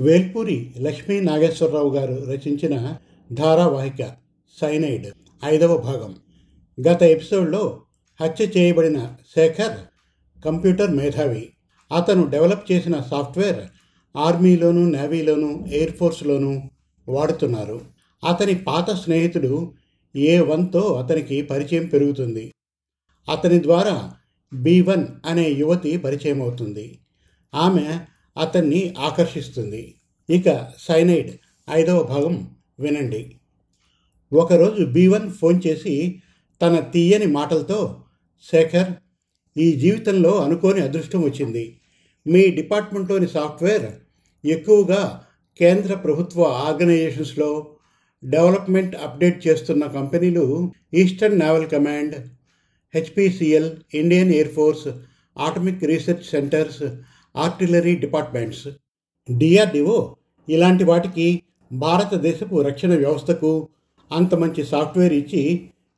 వేల్పూరి లక్ష్మీ నాగేశ్వరరావు గారు రచించిన ధారావాహిక సైనైడ్ ఐదవ భాగం. గత ఎపిసోడ్లో హత్య చేయబడిన శేఖర్ కంప్యూటర్ మేధావి. అతను డెవలప్ చేసిన సాఫ్ట్వేర్ ఆర్మీలోను నేవీలోను ఎయిర్ ఫోర్స్లోనూ వాడుతున్నారు. అతని పాత స్నేహితుడు ఏ వన్తో అతనికి పరిచయం పెరుగుతుంది. అతని ద్వారా బి వన్ అనే యువతి పరిచయం అవుతుంది ఆమె అతన్ని ఆకర్షిస్తుంది. ఇక సైనైడ్ ఐదవ భాగం వినండి. ఒకరోజు బి వన్ ఫోన్ చేసి తన తీయని మాటలతో శేఖర్ ఈ జీవితంలో అనుకోని అదృష్టం వచ్చింది. మీ డిపార్ట్మెంట్లోని సాఫ్ట్వేర్ ఎక్కువగా కేంద్ర ప్రభుత్వ ఆర్గనైజేషన్స్లో డెవలప్మెంట్ అప్డేట్ చేస్తున్న కంపెనీలు eastern naval command HPCL Indian air force atomic research centres artillery departments DRDO ఇలాంటి వాటికి భారతదేశపు రక్షణ వ్యవస్థకు అంత మంచి సాఫ్ట్వేర్ ఇచ్చి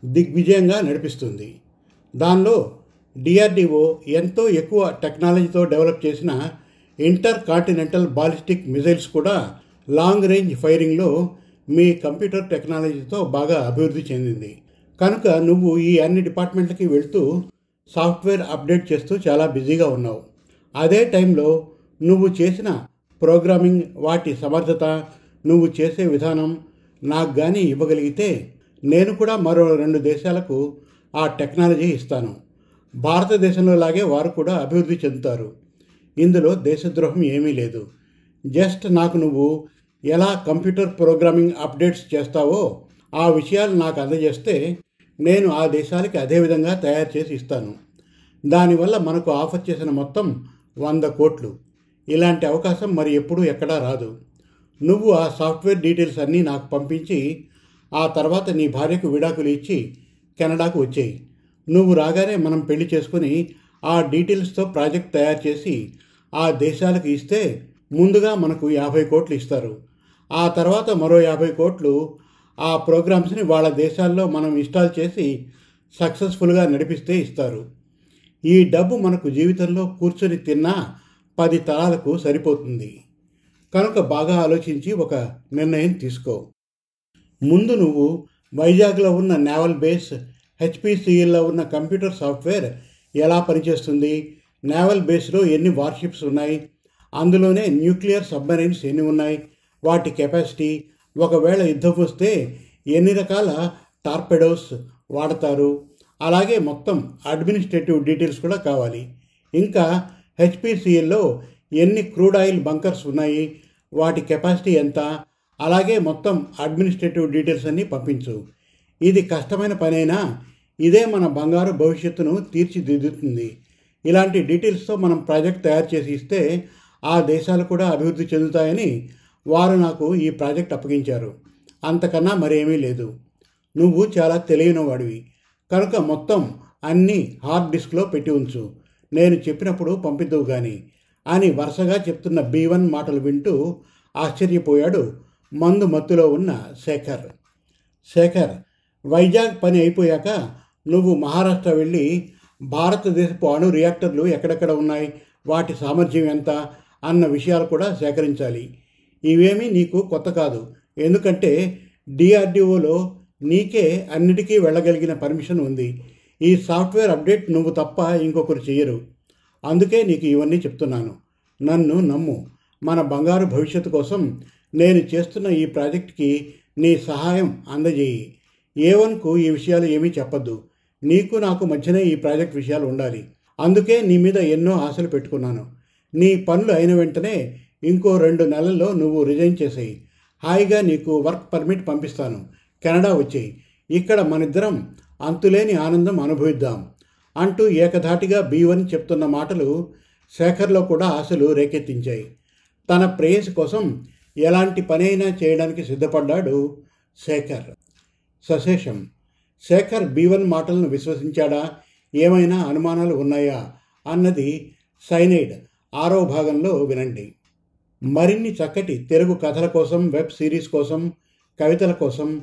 దిగ్విజయంగా నడిపిస్తుంది. దానిలో డిఆర్డిఓ ఎంతో ఎక్కువ టెక్నాలజీతో డెవలప్ చేసిన ఇంటర్ కాంటినెంటల్ బాలిస్టిక్ మిజైల్స్ కూడా లాంగ్ రేంజ్ ఫైరింగ్లో మీ కంప్యూటర్ టెక్నాలజీతో బాగా అభివృద్ధి చెందింది. కనుక నువ్వు ఈ అన్ని డిపార్ట్మెంట్లకి వెళ్తూ సాఫ్ట్వేర్ అప్డేట్ చేస్తూ చాలా బిజీగా ఉన్నావు. అదే టైంలో నువ్వు చేసిన ప్రోగ్రామింగ్ వాటి సమర్థత నువ్వు చేసే విధానం నాకు కానీ ఇవ్వగలిగితే నేను కూడా మరో రెండు దేశాలకు ఆ టెక్నాలజీ ఇస్తాను. భారతదేశంలో లాగే వారు కూడా అభివృద్ధి చెందుతారు. ఇందులో దేశద్రోహం ఏమీ లేదు. జస్ట్ నాకు నువ్వు ఎలా కంప్యూటర్ ప్రోగ్రామింగ్ అప్డేట్స్ చేస్తావో ఆ విషయాలు నాకు అందజేస్తే నేను ఆ దేశాలకి అదే విధంగా తయారు చేసి ఇస్తాను. దానివల్ల మనకు ఆఫర్ చేసిన మొత్తం వంద కోట్లు. ఇలాంటి అవకాశం మరి ఎప్పుడూ ఎక్కడా రాదు. నువ్వు ఆ సాఫ్ట్వేర్ డీటెయిల్స్ అన్నీ నాకు పంపించి ఆ తర్వాత నీ భార్యకు విడాకులు ఇచ్చి కెనడాకు వచ్చేయి. నువ్వు రాగానే మనం పెళ్ళి చేసుకుని ఆ డీటెయిల్స్తో ప్రాజెక్ట్ తయారు చేసి ఆ దేశాలకు ఇస్తే ముందుగా మనకు యాభై కోట్లు ఇస్తారు. ఆ తర్వాత మరో యాభై కోట్లు ఆ ప్రోగ్రామ్స్ని వాళ్ళ దేశాల్లో మనం ఇన్స్టాల్ చేసి సక్సెస్ఫుల్గా నడిపిస్తే ఇస్తారు. ఈ డబ్బు మనకు జీవితంలో కూర్చొని తిన్నా పది తరాలకు సరిపోతుంది. కనుక బాగా ఆలోచించి ఒక నిర్ణయం తీసుకో. ముందు నువ్వు వైజాగ్లో ఉన్న నేవల్ బేస్ హెచ్పిసిఎల్లో ఉన్న కంప్యూటర్ సాఫ్ట్వేర్ ఎలా పనిచేస్తుంది? నేవల్ బేస్లో ఎన్ని వార్షిప్స్ ఉన్నాయి? అందులోనే న్యూక్లియర్ సబ్మరైన్స్ ఎన్ని ఉన్నాయి? వాటి కెపాసిటీ ఒకవేళ యుద్ధం వస్తే ఎన్ని రకాల టార్పెడోస్ వాడతారు? అలాగే మొత్తం అడ్మినిస్ట్రేటివ్ డీటెయిల్స్ కూడా కావాలి. ఇంకా హెచ్పిసిఎల్లో ఎన్ని క్రూడ్ ఆయిల్ బంకర్స్ ఉన్నాయి వాటి కెపాసిటీ ఎంత అలాగే మొత్తం అడ్మినిస్ట్రేటివ్ డీటెయిల్స్ అన్నీ పంపించు. ఇది కష్టమైన పనైనా ఇదే మన బంగారు భవిష్యత్తును తీర్చిదిద్దుతుంది. ఇలాంటి డీటెయిల్స్తో మనం ప్రాజెక్ట్ తయారు చేసి ఇస్తే ఆ దేశాలు కూడా అభివృద్ధి చెందుతాయని వారు నాకు ఈ ప్రాజెక్ట్ అప్పగించారు. అంతకన్నా మరేమీ లేదు. నువ్వు చాలా తెలియనివాడివి కనుక మొత్తం అన్నీ హార్డ్ డిస్క్లో పెట్టి ఉంచు. నేను చెప్పినప్పుడు పంపిద్దువు కానీ అని వరుసగా చెప్తున్న బీ వన్ మాటలు వింటూ ఆశ్చర్యపోయాడు మందు మత్తులో ఉన్న శేఖర్. శేఖర్ వైజాగ్ పని అయిపోయాక నువ్వు మహారాష్ట్ర వెళ్ళి భారతదేశపు అణు రియాక్టర్లు ఎక్కడెక్కడ ఉన్నాయి? వాటి సామర్థ్యం ఎంత? అన్న విషయాలు కూడా సేకరించాలి. ఇవేమీ నీకు కొత్త కాదు. ఎందుకంటే డిఆర్డిఓలో నీకే అన్నిటికీ వెళ్ళగలిగిన పర్మిషన్ ఉంది. ఈ సాఫ్ట్వేర్ అప్డేట్ నువ్వు తప్ప ఇంకొకరు చెయ్యరు. అందుకే నీకు ఇవన్నీ చెప్తున్నాను. నన్ను నమ్ము. మన బంగారు భవిష్యత్తు కోసం నేను చేస్తున్న ఈ ప్రాజెక్ట్కి నీ సహాయం అందజేయి. ఏ వన్కు ఈ విషయాలు ఏమీ చెప్పద్దు. నీకు నాకు మధ్యనే ఈ ప్రాజెక్ట్ విషయాలు ఉండాలి. అందుకే నీ మీద ఎన్నో ఆశలు పెట్టుకున్నాను. నీ పనులు అయిన వెంటనే ఇంకో రెండు నెలల్లో నువ్వు రిజైన్ చేసేయి. హాయిగా నీకు వర్క్ పర్మిట్ పంపిస్తాను. కెనడా వచ్చేయి. ఇక్కడ మనిద్దరం అంతులేని ఆనందం అనుభవిద్దాం. అంటూ ఏకధాటిగా బీవన్ చెప్తున్న మాటలు శేఖర్లో కూడా ఆశలు రేకెత్తించాయి. తన ప్రేయసి కోసం ఎలాంటి పనైనా చేయడానికి సిద్ధపడ్డాడు శేఖర్. సశేషం. శేఖర్ బీవన్ మాటలను విశ్వసించాడా? ఏమైనా అనుమానాలు ఉన్నాయా? అన్నది సైనైడ్ ఆరో భాగంలో వినండి. మరిన్ని చక్కటి తెలుగు కథల కోసం వెబ్ సిరీస్ కోసం కవితల కోసం